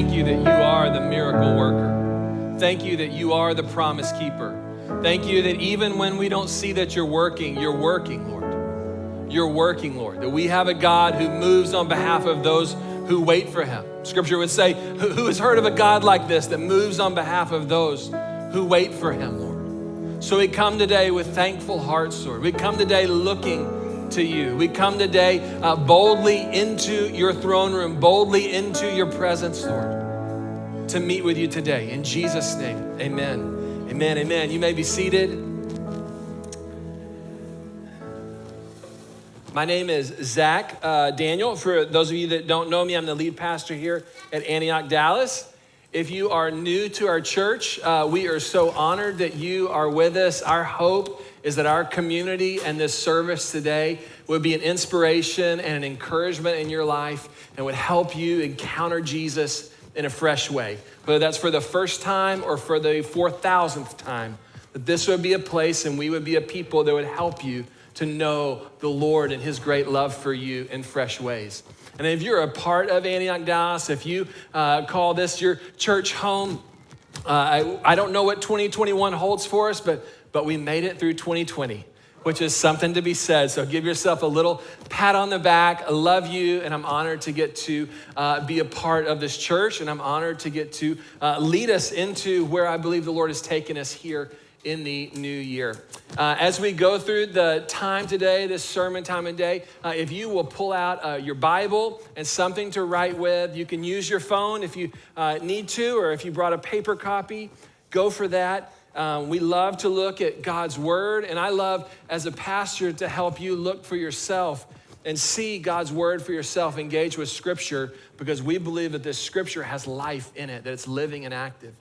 thank you that you are the miracle worker. Thank you that you are the promise keeper. Thank you that even when we don't see that you're working, you're working, Lord. You're working, Lord. That we have a God who moves on behalf of those who wait for him. Scripture would say, Who has heard of a God like this that moves on behalf of those who wait for him, Lord? So we come today with thankful hearts, Lord. We come today looking to you. We come today uh, boldly into your throne room, boldly into your presence, Lord, to meet with you today. In Jesus' name, amen. Amen. Amen. You may be seated. My name is Zach uh, Daniel. For those of you that don't know me, I'm the lead pastor here at Antioch, Dallas. If you are new to our church, uh, we are so honored that you are with us. Our hope is that our community and this service today would be an inspiration and an encouragement in your life and would help you encounter Jesus in a fresh way. Whether that's for the first time or for the 4,000th time, that this would be a place and we would be a people that would help you to know the Lord and His great love for you in fresh ways. And if you're a part of Antioch Dallas, if you uh, call this your church home, uh, I, I don't know what 2021 holds for us, but, but we made it through 2020 which is something to be said. So give yourself a little pat on the back. I love you, and I'm honored to get to uh, be a part of this church, and I'm honored to get to uh, lead us into where I believe the Lord has taken us here in the new year. Uh, as we go through the time today, this sermon time and day, uh, if you will pull out uh, your Bible and something to write with, you can use your phone if you uh, need to, or if you brought a paper copy, go for that. Um, we love to look at God's Word, and I love as a pastor to help you look for yourself and see God's Word for yourself, engage with Scripture, because we believe that this Scripture has life in it, that it's living and active.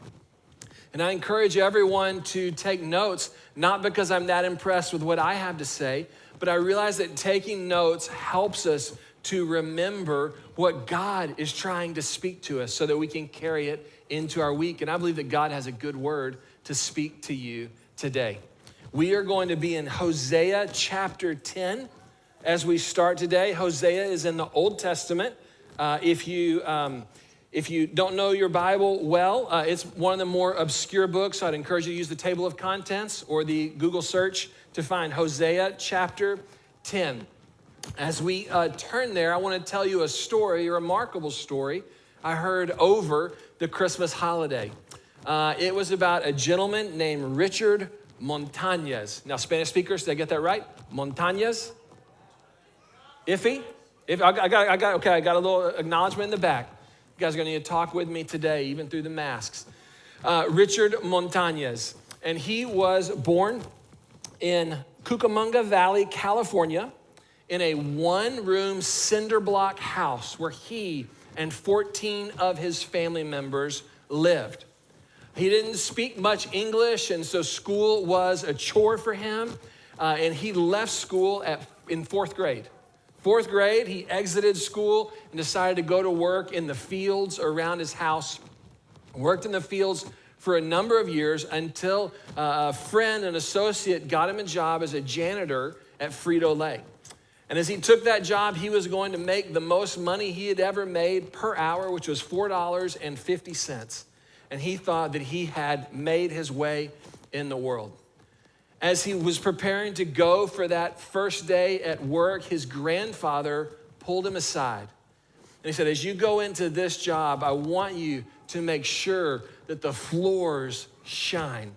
And I encourage everyone to take notes, not because I'm that impressed with what I have to say, but I realize that taking notes helps us to remember what God is trying to speak to us so that we can carry it into our week. And I believe that God has a good word to speak to you today. We are going to be in Hosea chapter 10 as we start today. Hosea is in the Old Testament. Uh, if you. Um, if you don't know your Bible well, uh, it's one of the more obscure books. I'd encourage you to use the table of contents or the Google search to find Hosea chapter 10. As we uh, turn there, I want to tell you a story, a remarkable story I heard over the Christmas holiday. Uh, it was about a gentleman named Richard Montañez. Now, Spanish speakers, did I get that right? Montañez? Iffy? If I got, I got, okay, I got a little acknowledgement in the back. You guys are going to need to talk with me today, even through the masks. Uh, Richard Montañez, and he was born in Cucamonga Valley, California, in a one room cinder block house where he and 14 of his family members lived. He didn't speak much English, and so school was a chore for him. Uh, and he left school at, in fourth grade. Fourth grade, he exited school and decided to go to work in the fields around his house. Worked in the fields for a number of years until uh, a friend, an associate, got him a job as a janitor at Frito Lay. And as he took that job, he was going to make the most money he had ever made per hour, which was $4.50. And he thought that he had made his way in the world as he was preparing to go for that first day at work, his grandfather pulled him aside. And he said, As you go into this job, I want you to make sure that the floors shine.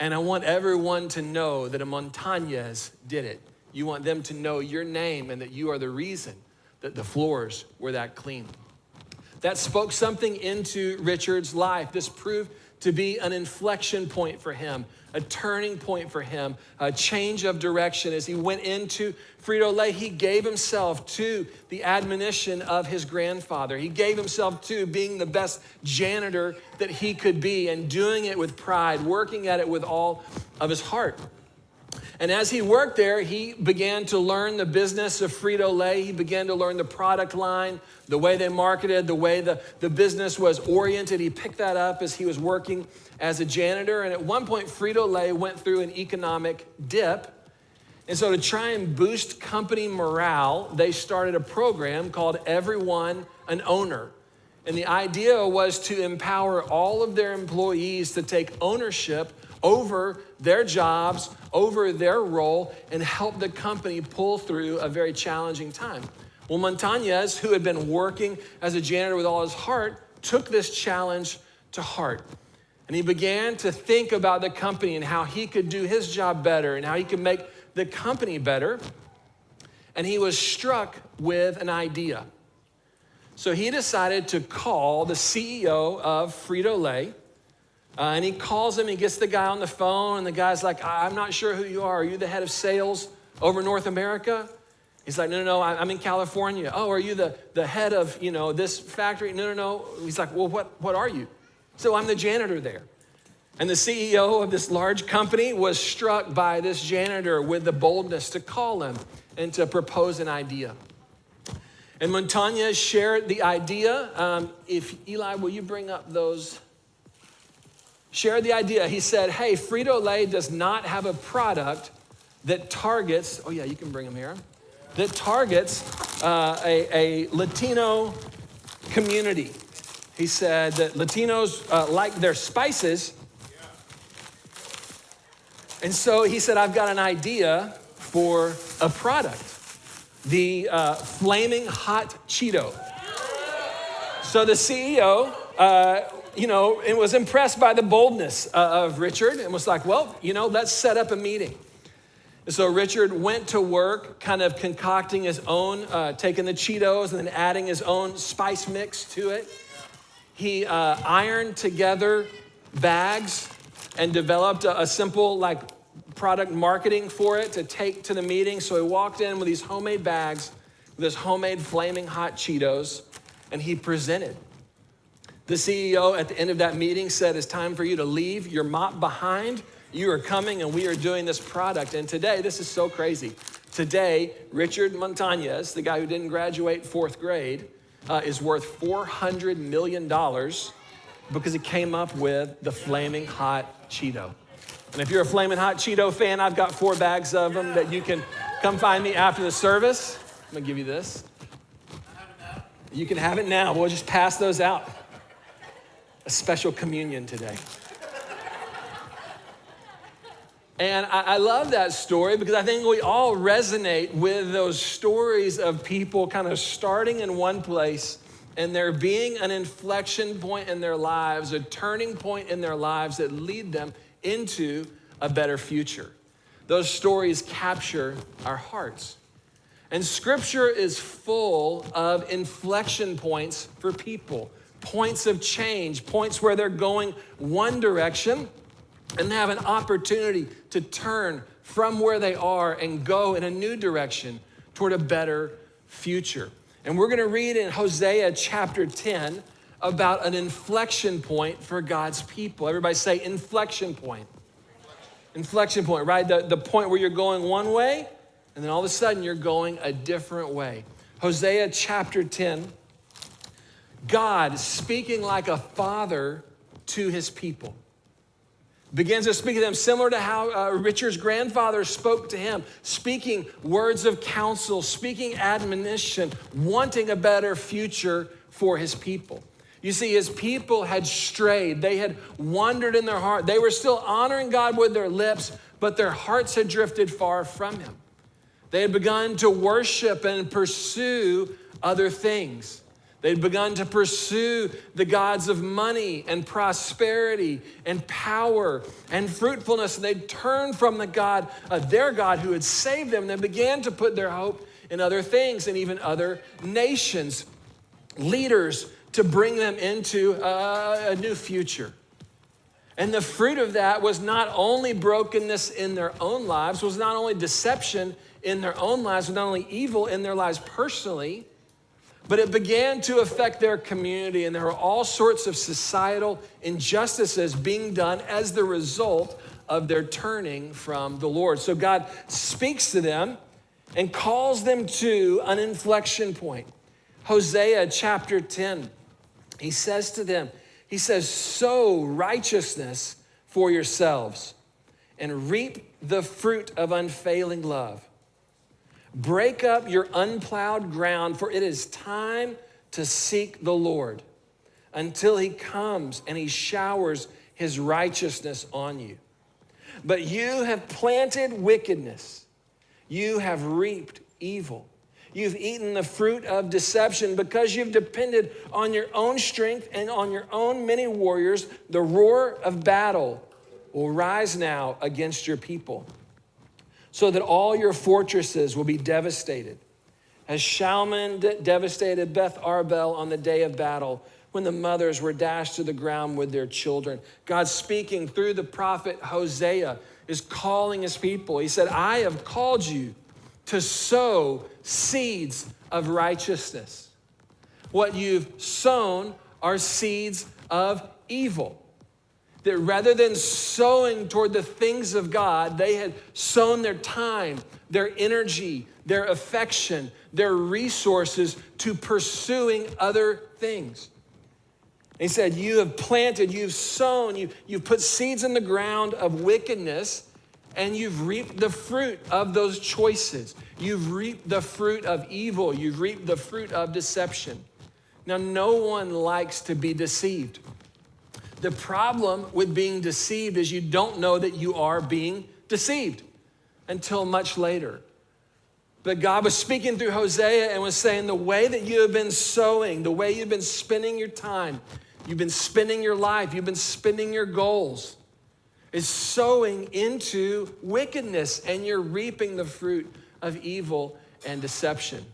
And I want everyone to know that a Montañez did it. You want them to know your name and that you are the reason that the floors were that clean. That spoke something into Richard's life. This proved to be an inflection point for him, a turning point for him, a change of direction. As he went into Frito Lay, he gave himself to the admonition of his grandfather. He gave himself to being the best janitor that he could be and doing it with pride, working at it with all of his heart. And as he worked there, he began to learn the business of Frito Lay. He began to learn the product line, the way they marketed, the way the, the business was oriented. He picked that up as he was working as a janitor. And at one point, Frito Lay went through an economic dip. And so, to try and boost company morale, they started a program called Everyone an Owner. And the idea was to empower all of their employees to take ownership over their jobs, over their role, and help the company pull through a very challenging time. Well, Montañez, who had been working as a janitor with all his heart, took this challenge to heart. And he began to think about the company and how he could do his job better and how he could make the company better. And he was struck with an idea. So he decided to call the CEO of Frito Lay. Uh, and he calls him, he gets the guy on the phone, and the guy's like, I'm not sure who you are. Are you the head of sales over North America? He's like, no, no, no, I'm in California. Oh, are you the, the head of, you know, this factory? No, no, no. He's like, well, what, what are you? So I'm the janitor there. And the CEO of this large company was struck by this janitor with the boldness to call him and to propose an idea. And Montañez shared the idea. Um, if Eli, will you bring up those? Shared the idea. He said, Hey, Frito Lay does not have a product that targets, oh, yeah, you can bring them here, that targets uh, a, a Latino community. He said that Latinos uh, like their spices. And so he said, I've got an idea for a product the uh, Flaming Hot Cheeto. So the CEO, uh, you know, and was impressed by the boldness uh, of Richard and was like, well, you know, let's set up a meeting. And so Richard went to work, kind of concocting his own, uh, taking the Cheetos and then adding his own spice mix to it. He uh, ironed together bags and developed a, a simple, like, product marketing for it to take to the meeting. So he walked in with these homemade bags, with his homemade flaming hot Cheetos, and he presented. The CEO at the end of that meeting said, It's time for you to leave your mop behind. You are coming, and we are doing this product. And today, this is so crazy. Today, Richard Montañez, the guy who didn't graduate fourth grade, uh, is worth $400 million because he came up with the flaming hot Cheeto. And if you're a flaming hot Cheeto fan, I've got four bags of them that you can come find me after the service. I'm gonna give you this. You can have it now. We'll just pass those out. A special communion today. And I, I, love that story because I think we all resonate with those stories of people kind of starting in one place and there being an inflection point in their lives, a turning point in their lives that lead them into a better future. Those stories capture our hearts. And scripture is full of inflection points for people, points of change, points where they're going one direction and have an opportunity to turn from where they are and go in a new direction toward a better future. And we're going to read in Hosea chapter 10 about an inflection point for God's people. Everybody say inflection point. Inflection point, right? The, the point where you're going one way, and then all of a sudden you're going a different way. Hosea chapter 10, God speaking like a father to his people begins to speak to them similar to how uh, Richard's grandfather spoke to him, speaking words of counsel, speaking admonition, wanting a better future for his people. You see, his people had strayed. They had wandered in their heart. They were still honoring God with their lips, but their hearts had drifted far from him. They had begun to worship and pursue other things. They'd begun to pursue the gods of money and prosperity and power and fruitfulness. And they'd turned from the God, uh, their God who had saved them. And they began to put their hope in other things and even other nations, leaders to bring them into a, a new future. And the fruit of that was not only brokenness in their own lives, was not only deception in their own lives, was not only evil in their lives personally but it began to affect their community, and there were all sorts of societal injustices being done as the result of their turning from the Lord. So God speaks to them and calls them to an inflection point. Hosea chapter 10, he says to them, He says, Sow righteousness for yourselves and reap the fruit of unfailing love. Break up your unplowed ground, for it is time to seek the Lord. until he comes and he showers his righteousness on you. But you have planted wickedness, you have reaped evil. You've eaten the fruit of deception because you've depended on your own strength and on your own many warriors. The roar of battle will rise now against your people, so that all your fortresses will be devastated. As Shalman devastated Beth Arbel on the day of battle, when the mothers were dashed to the ground with their children. God speaking through the prophet Hosea is calling his people. He said, I have called you to sow seeds of righteousness. What you've sown are seeds of evil. That rather than sowing toward the things of God, they had sown their time, their energy, their affection, their resources to pursuing other things. He said, You have planted, you've sown, you, you've put seeds in the ground of wickedness, and you've reaped the fruit of those choices. You've reaped the fruit of evil, you've reaped the fruit of deception. Now, no one likes to be deceived. The problem with being deceived is you don't know that you are being deceived until much later. But God was speaking through Hosea and was saying, The way that you have been sowing, the way you've been spending your time, you've been spending your life, you've been spending your goals, is sowing into wickedness, and you're reaping the fruit of evil and deception.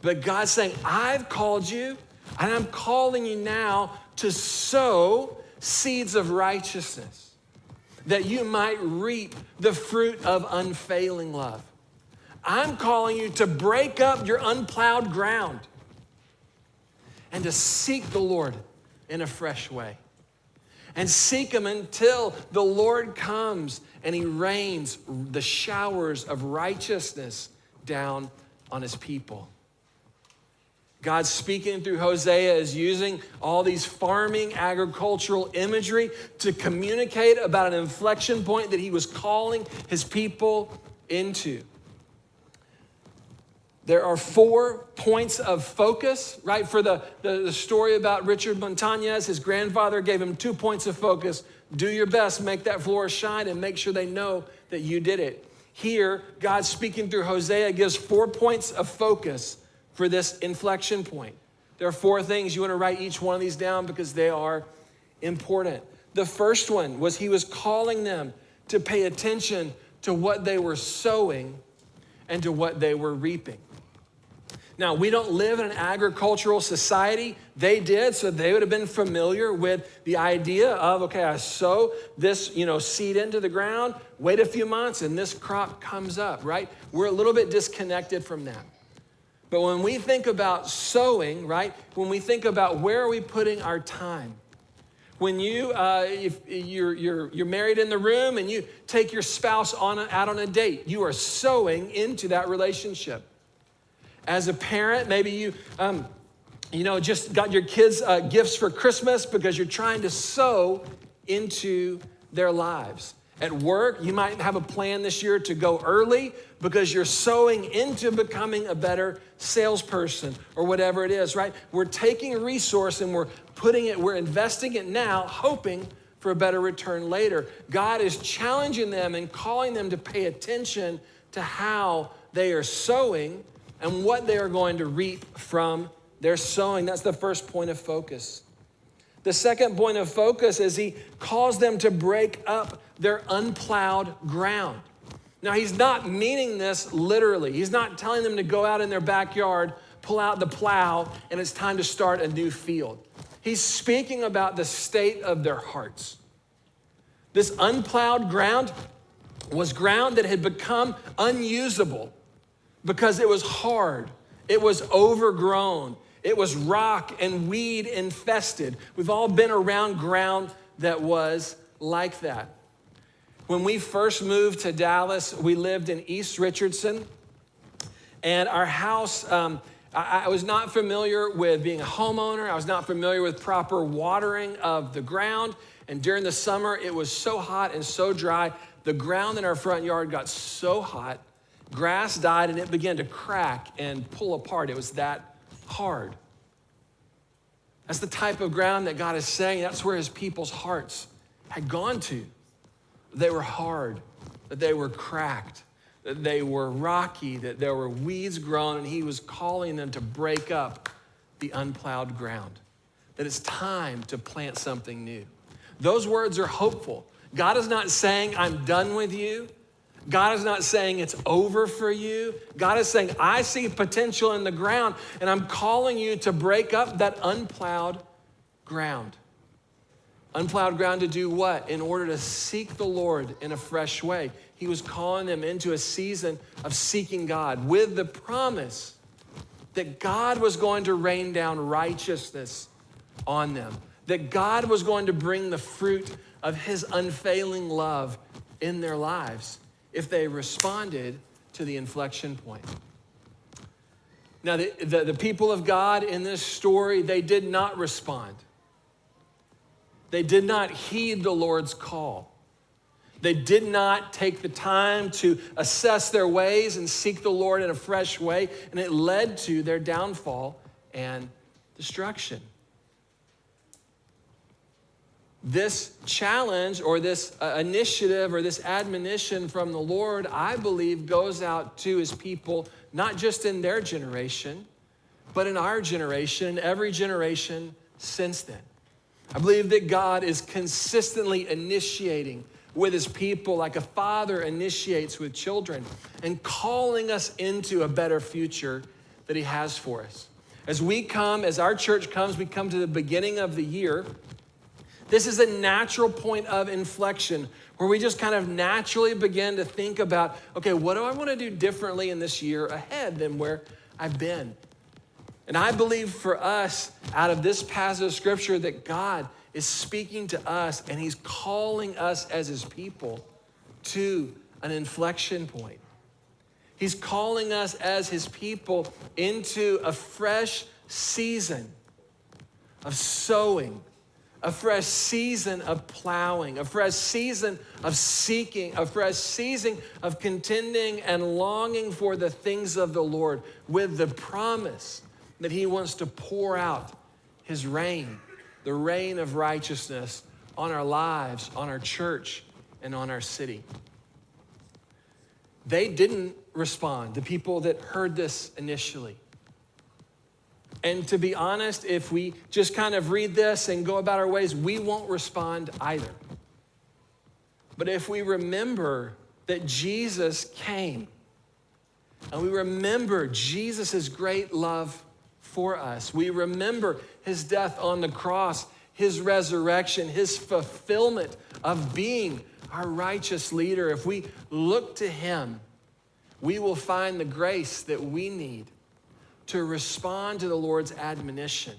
But God's saying, I've called you, and I'm calling you now to sow seeds of righteousness, that you might reap the fruit of unfailing love. I'm calling you to break up your unplowed ground and to seek the Lord in a fresh way. And seek Him until the Lord comes and He rains the showers of righteousness down on His people. God speaking through Hosea is using all these farming, agricultural imagery to communicate about an inflection point that he was calling his people into. There are four points of focus, right? For the, the, the, story about Richard Montañez, his grandfather gave him two points of focus. Do your best, make that floor shine, and make sure they know that you did it. Here, God speaking through Hosea gives four points of focus for this inflection point. There are four things. You want to write each one of these down because they are important. The first one was he was calling them to pay attention to what they were sowing and to what they were reaping. Now, we don't live in an agricultural society. They did, so they would have been familiar with the idea of okay, I sow this, you know, seed into the ground, wait a few months, and this crop comes up, right? We're a little bit disconnected from that. But when we think about sowing, right, when we think about where are we putting our time, when you uh, if you're, you're, you're married in the room and you take your spouse on a, out on a date you are sowing into that relationship. As a parent maybe you um, you know just got your kids uh, gifts for christmas because you're trying to sow into their lives at work, you might have a plan this year to go early because you're sowing into becoming a better salesperson or whatever it is, right? We're taking a resource and we're putting it, we're investing it now, hoping for a better return later. God is challenging them and calling them to pay attention to how they are sowing and what they are going to reap from their sowing. That's the first point of focus. The second point of focus is he calls them to break up their unplowed ground. Now, he's not meaning this literally. He's not telling them to go out in their backyard, pull out the plow, and it's time to start a new field. He's speaking about the state of their hearts. This unplowed ground was ground that had become unusable because it was hard, it was overgrown, it was rock and weed infested. We've all been around ground that was like that. When we first moved to Dallas, we lived in East Richardson, and our house, um, I, I was not familiar with being a homeowner. I was not familiar with proper watering of the ground. And during the summer, it was so hot and so dry. The ground in our front yard got so hot, grass died, and it began to crack and pull apart. It was that hard. That's the type of ground that God is saying that's where his people's hearts had gone to. They were hard, that they were cracked, that they were rocky, that there were weeds grown, and he was calling them to break up the unplowed ground. That it's time to plant something new. Those words are hopeful. God is not saying, I'm done with you. God is not saying it's over for you. God is saying, I see potential in the ground, and I'm calling you to break up that unplowed ground. Unplowed ground to do what? In order to seek the Lord in a fresh way. He was calling them into a season of seeking God with the promise that God was going to rain down righteousness on them, that God was going to bring the fruit of His unfailing love in their lives if they responded to the inflection point. Now, the, the, the, people of God in this story, they did not respond. They did not heed the Lord's call. They did not take the time to assess their ways and seek the Lord in a fresh way, and it led to their downfall and destruction this challenge or this uh, initiative or this admonition from the Lord, I believe, goes out to his people, not just in their generation, but in our generation every generation since then. I believe that God is consistently initiating with his people like a father initiates with children and calling us into a better future that he has for us. As we come, as our church comes, we come to the beginning of the year. This is a natural point of inflection where we just kind of naturally begin to think about okay, what do I want to do differently in this year ahead than where I've been? And I believe for us, out of this passage of scripture, that God is speaking to us and He's calling us as His people to an inflection point. He's calling us as His people into a fresh season of sowing a fresh season of plowing, a fresh season of seeking, a fresh season of contending and longing for the things of the Lord with the promise that He wants to pour out His rain, the rain of righteousness on our lives, on our church, and on our city. They didn't respond, the people that heard this initially. And to be honest, if we just kind of read this and go about our ways, we won't respond either. But if we remember that Jesus came and we remember Jesus' great love for us, we remember his death on the cross, his resurrection, his fulfillment of being our righteous leader, if we look to him, we will find the grace that we need to respond to the Lord's admonition,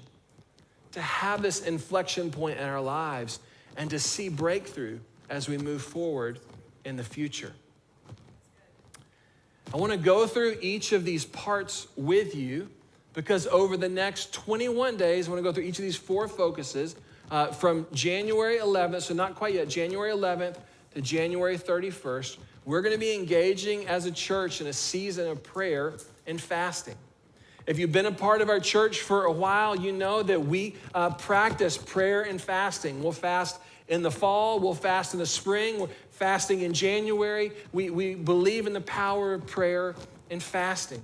to have this inflection point in our lives, and to see breakthrough as we move forward in the future. I want to go through each of these parts with you because over the next 21 days, I want to go through each of these four focuses uh, from January 11th, so not quite yet, January 11th to January 31st. We're going to be engaging as a church in a season of prayer and fasting. If you've been a part of our church for a while, you know that we uh, practice prayer and fasting. We'll fast in the fall, we'll fast in the spring, we're fasting in January. We, we believe in the power of prayer and fasting.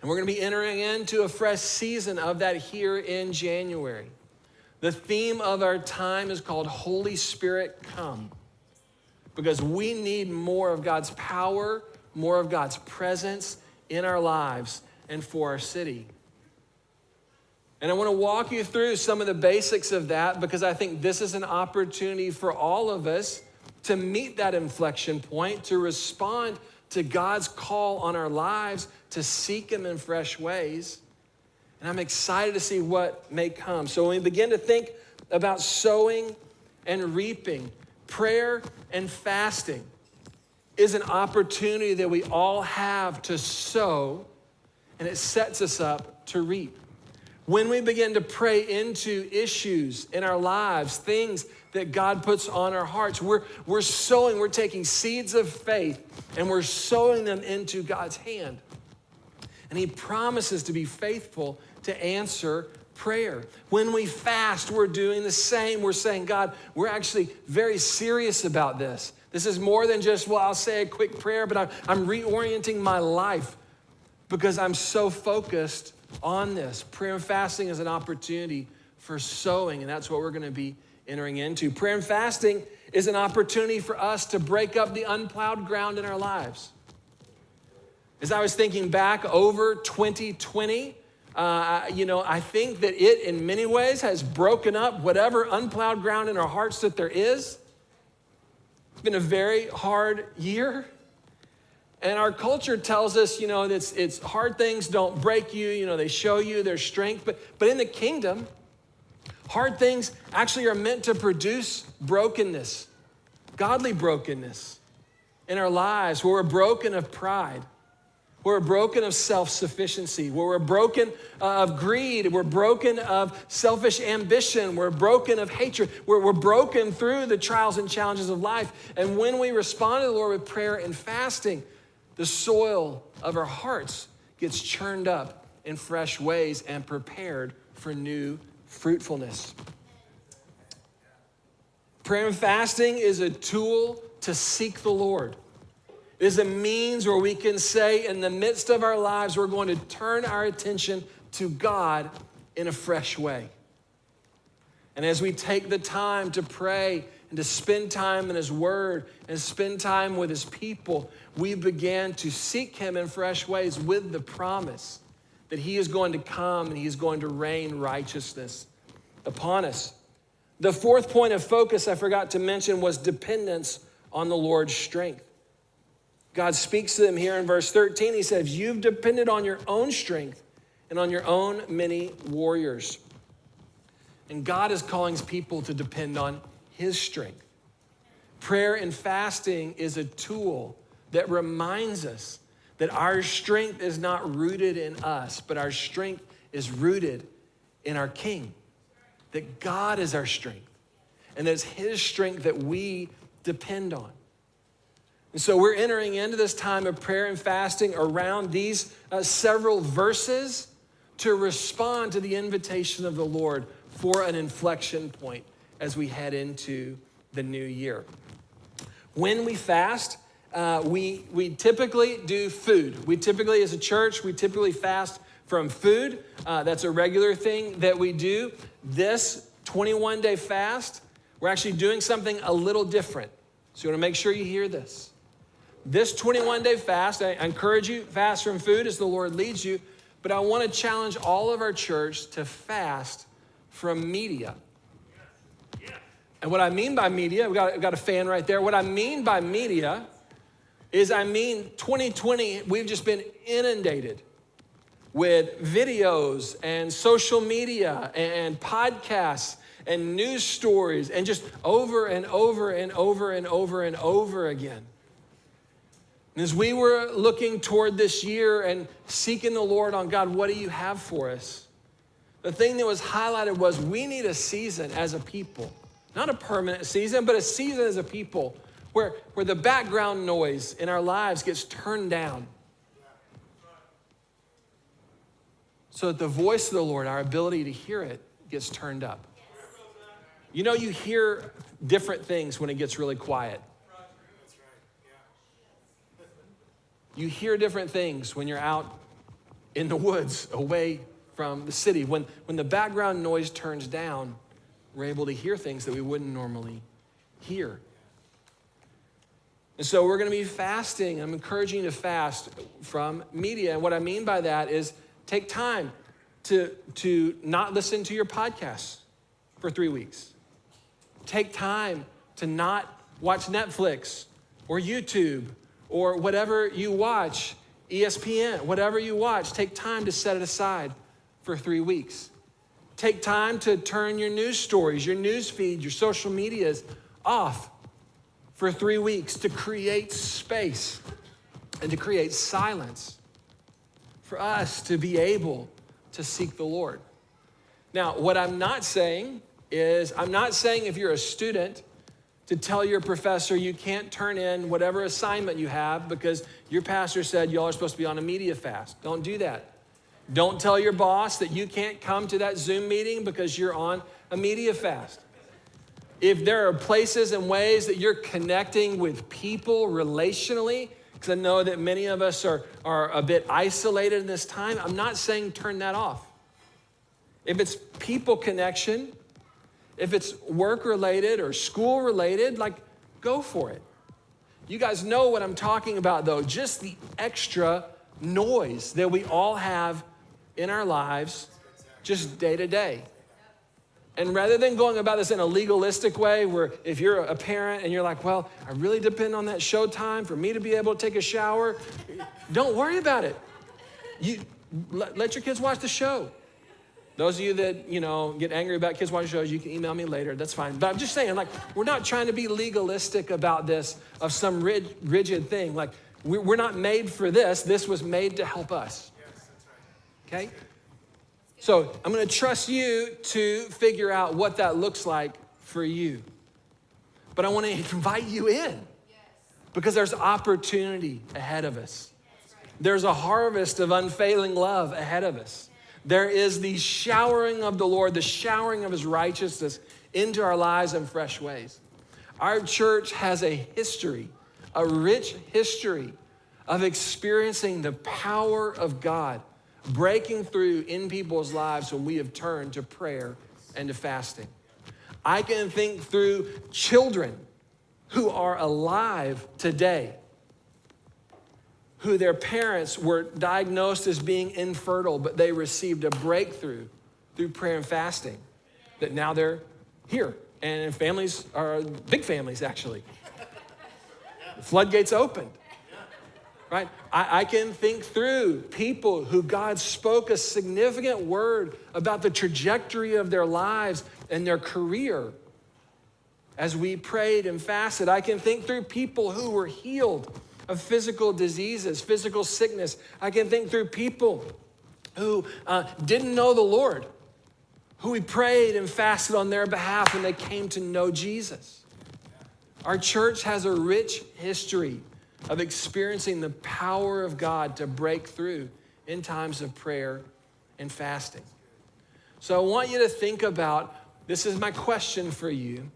And we're going to be entering into a fresh season of that here in January. The theme of our time is called Holy Spirit Come because we need more of God's power, more of God's presence in our lives and for our city. And I want to walk you through some of the basics of that because I think this is an opportunity for all of us to meet that inflection point, to respond to God's call on our lives, to seek Him in fresh ways. And I'm excited to see what may come. So when we begin to think about sowing and reaping, prayer and fasting is an opportunity that we all have to sow and it sets us up to reap. When we begin to pray into issues in our lives, things that God puts on our hearts, we're, we're sowing, we're taking seeds of faith and we're sowing them into God's hand. And He promises to be faithful to answer prayer. When we fast, we're doing the same. We're saying, God, we're actually very serious about this. This is more than just, well, I'll say a quick prayer, but I'm, I'm reorienting my life because I'm so focused on this. Prayer and fasting is an opportunity for sowing, and that's what we're going to be entering into. Prayer and fasting is an opportunity for us to break up the unplowed ground in our lives. As I was thinking back over 2020, uh, you know, I think that it in many ways has broken up whatever unplowed ground in our hearts that there is. It's been a very hard year. And our culture tells us, you know, it's, it's hard things don't break you, you know, they show you their strength. But, but in the kingdom, hard things actually are meant to produce brokenness, godly brokenness in our lives where we're broken of pride we're broken of self sufficiency. We're broken uh, of greed. We're broken of selfish ambition. We're broken of hatred. We're, we're broken through the trials and challenges of life. And when we respond to the Lord with prayer and fasting, the soil of our hearts gets churned up in fresh ways and prepared for new fruitfulness. Prayer and fasting is a tool to seek the Lord is a means where we can say, in the midst of our lives, we're going to turn our attention to God in a fresh way. And as we take the time to pray and to spend time in His Word and spend time with His people, we began to seek Him in fresh ways with the promise that He is going to come and He is going to rain righteousness upon us. The fourth point of focus I forgot to mention was dependence on the Lord's strength. God speaks to them here in verse 13. He says, You've depended on your own strength and on your own many warriors. And God is calling his people to depend on his strength. Prayer and fasting is a tool that reminds us that our strength is not rooted in us, but our strength is rooted in our King. That God is our strength, and that it's his strength that we depend on. And so we're entering into this time of prayer and fasting around these uh, several verses to respond to the invitation of the Lord for an inflection point as we head into the new year. When we fast, uh, we, we typically do food. We typically, as a church, we typically fast from food. Uh, that's a regular thing that we do. This 21 day fast, we're actually doing something a little different. So you want to make sure you hear this. This 21 day fast, I encourage you, fast from food as the Lord leads you, but I want to challenge all of our church to fast from media. And what I mean by media, we got, we got a fan right there. What I mean by media is I mean 2020, we've just been inundated with videos and social media and podcasts and news stories and just over and over and over and over and over again. And as we were looking toward this year and seeking the Lord on God, what do you have for us? The thing that was highlighted was we need a season as a people, not a permanent season, but a season as a people where, where the background noise in our lives gets turned down. So that the voice of the Lord, our ability to hear it, gets turned up. You know, you hear different things when it gets really quiet. You hear different things when you're out in the woods away from the city. When, when the background noise turns down, we're able to hear things that we wouldn't normally hear. And so we're going to be fasting. I'm encouraging you to fast from media. And what I mean by that is take time to, to not listen to your podcasts for three weeks. Take time to not watch Netflix or YouTube or whatever you watch, ESPN, whatever you watch, take time to set it aside for three weeks. Take time to turn your news stories, your news feed, your social medias off for three weeks to create space and to create silence for us to be able to seek the Lord. Now, what I'm not saying is, I'm not saying if you're a student to tell your professor you can't turn in whatever assignment you have because your pastor said y'all are supposed to be on a media fast. Don't do that. Don't tell your boss that you can't come to that Zoom meeting because you're on a media fast. If there are places and ways that you're connecting with people relationally, because I know that many of us are, are a bit isolated in this time, I'm not saying turn that off. If it's people connection, if it's work related or school related, like go for it. You guys know what I'm talking about, though. Just the extra noise that we all have in our lives, just day to day. And rather than going about this in a legalistic way, where if you're a parent and you're like, well, I really depend on that show time for me to be able to take a shower, don't worry about it. You let, let your kids watch the show. Those of you that, you know, get angry about kids watching shows, you can email me later. That's fine. But I'm just saying, like, we're not trying to be legalistic about this of some rigid thing. Like, we're not made for this. This was made to help us. Okay? So I'm to trust you to figure out what that looks like for you. But I want to invite you in because there's opportunity ahead of us. There's a harvest of unfailing love ahead of us. There is the showering of the Lord, the showering of his righteousness into our lives in fresh ways. Our church has a history, a rich history of experiencing the power of God breaking through in people's lives when we have turned to prayer and to fasting. I can think through children who are alive today who their parents were diagnosed as being infertile, but they received a breakthrough through prayer and fasting. That now they're here. And families are big families, actually. The floodgates opened. Right? I, I can think through people who God spoke a significant word about the trajectory of their lives and their career as we prayed and fasted. I can think through people who were healed of physical diseases, physical sickness. I can think through people who uh, didn't know the Lord, who we prayed and fasted on their behalf and they came to know Jesus. Our church has a rich history of experiencing the power of God to break through in times of prayer and fasting. So I want you to think about this is my question for you.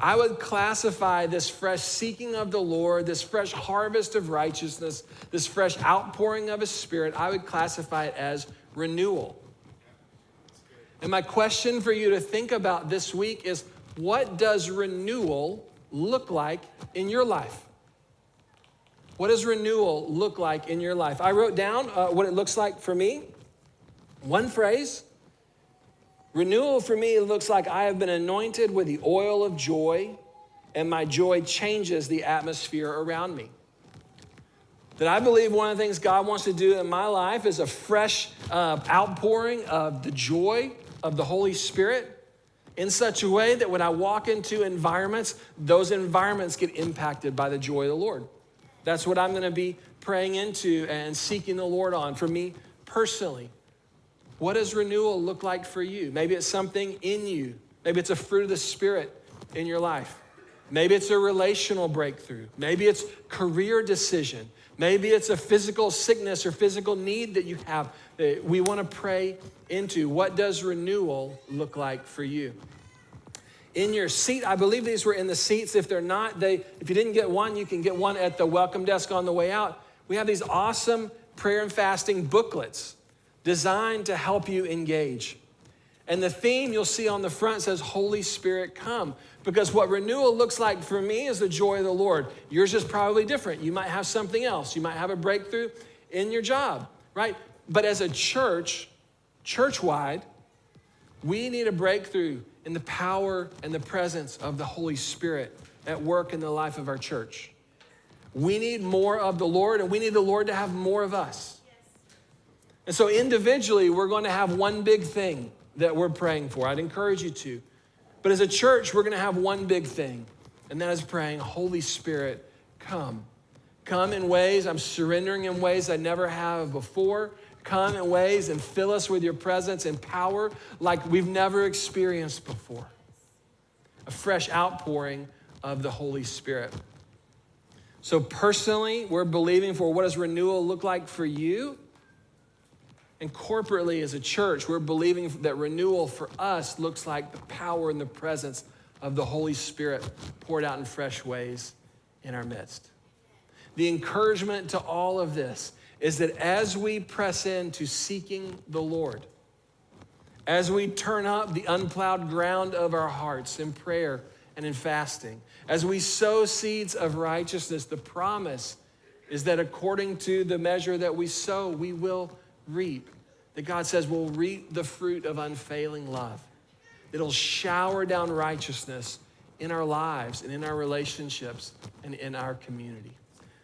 I would classify this fresh seeking of the Lord, this fresh harvest of righteousness, this fresh outpouring of His Spirit, I would classify it as renewal. And my question for you to think about this week is what does renewal look like in your life? What does renewal look like in your life? I wrote down uh, what it looks like for me. One phrase Renewal for me looks like I have been anointed with the oil of joy, and my joy changes the atmosphere around me. That I believe one of the things God wants to do in my life is a fresh uh, outpouring of the joy of the Holy Spirit in such a way that when I walk into environments, those environments get impacted by the joy of the Lord. That's what I'm going to be praying into and seeking the Lord on for me personally. What does renewal look like for you? Maybe it's something in you. Maybe it's a fruit of the Spirit in your life. Maybe it's a relational breakthrough. Maybe it's career decision. Maybe it's a physical sickness or physical need that you have that we want to pray into. What does renewal look like for you? In your seat, I believe these were in the seats. If they're not, they if you didn't get one, you can get one at the welcome desk on the way out. We have these awesome prayer and fasting booklets designed to help you engage. And the theme you'll see on the front says, Holy Spirit, come. Because what renewal looks like for me is the joy of the Lord. Yours is probably different. You might have something else. You might have a breakthrough in your job, right? But as a church, church wide, we need a breakthrough in the power and the presence of the Holy Spirit at work in the life of our church. We need more of the Lord, and we need the Lord to have more of us. And so individually, we're going to have one big thing that we're praying for. I'd encourage you to. But as a church, we're going to have one big thing, and that is praying, Holy Spirit, come. Come in ways, I'm surrendering in ways I never have before. Come in ways and fill us with your presence and power like we've never experienced before. A fresh outpouring of the Holy Spirit. So, personally, we're believing for what does renewal look like for you? And corporately, as a church, we're believing that renewal for us looks like the power and the presence of the Holy Spirit poured out in fresh ways in our midst. The encouragement to all of this is that as we press into seeking the Lord, as we turn up the unplowed ground of our hearts in prayer and in fasting, as we sow seeds of righteousness, the promise is that according to the measure that we sow, we will reap. That God says we'll reap the fruit of unfailing love. It'll shower down righteousness in our lives and in our relationships and in our community.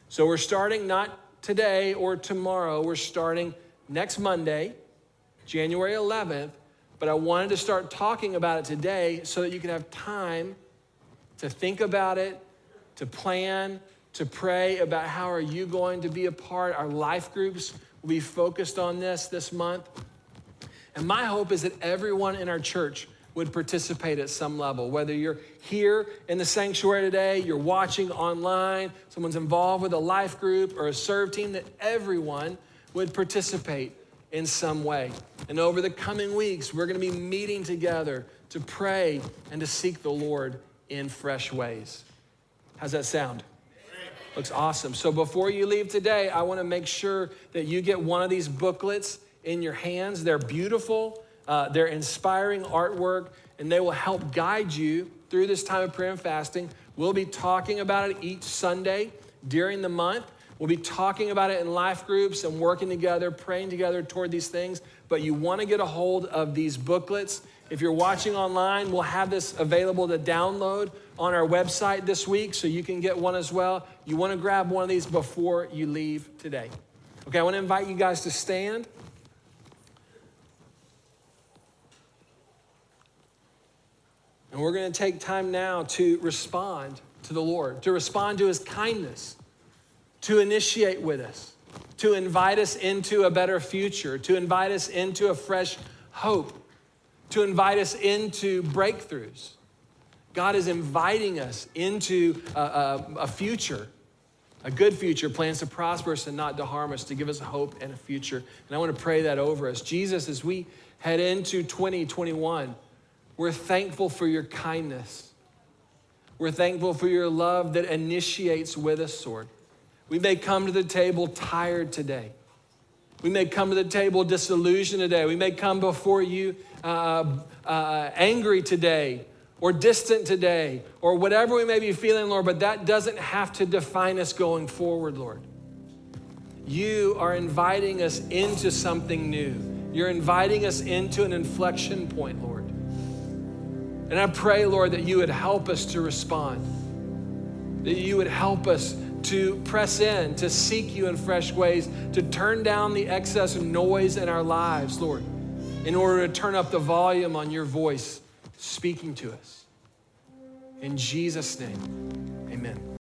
So we're starting not today or tomorrow, we're starting next Monday, January 11th. But I wanted to start talking about it today so that you can have time to think about it, to plan, to pray about how are you going to be a part. Our life groups will be focused on this this month. And my hope is that everyone in our church would participate at some level. Whether you're here in the sanctuary today, you're watching online, someone's involved with a life group or a serve team, that everyone would participate in some way. And over the coming weeks, we're going to be meeting together to pray and to seek the Lord in fresh ways. How's that sound? Looks awesome. So before you leave today, I want to make sure that you get one of these booklets in your hands. They're beautiful, uh, they're inspiring artwork, and they will help guide you through this time of prayer and fasting. We'll be talking about it each Sunday during the month. We'll be talking about it in life groups and working together, praying together toward these things. But you want to get a hold of these booklets. If you're watching online, we'll have this available to download on our website this week, so you can get one as well. You want to grab one of these before you leave today. Okay, I want to invite you guys to stand. And we're going to take time now to respond to the Lord, to respond to his kindness to initiate with us, to invite us into a better future, to invite us into a fresh hope, to invite us into breakthroughs. God is inviting us into a, a, a future, a good future, plans to prosper us and not to harm us, to give us hope and a future. And I want to pray that over us. Jesus, as we head into 2021, we're thankful for your kindness. We're thankful for your love that initiates with us, Lord. We may come to the table tired today. We may come to the table disillusioned today. We may come before you uh, uh, angry today or distant today or whatever we may be feeling, Lord, but that doesn't have to define us going forward, Lord. You are inviting us into something new. You're inviting us into an inflection point, Lord. And I pray, Lord, that you would help us to respond, that you would help us to press in, to seek you in fresh ways, to turn down the excess noise in our lives, Lord, in order to turn up the volume on your voice speaking to us. In Jesus' name, amen.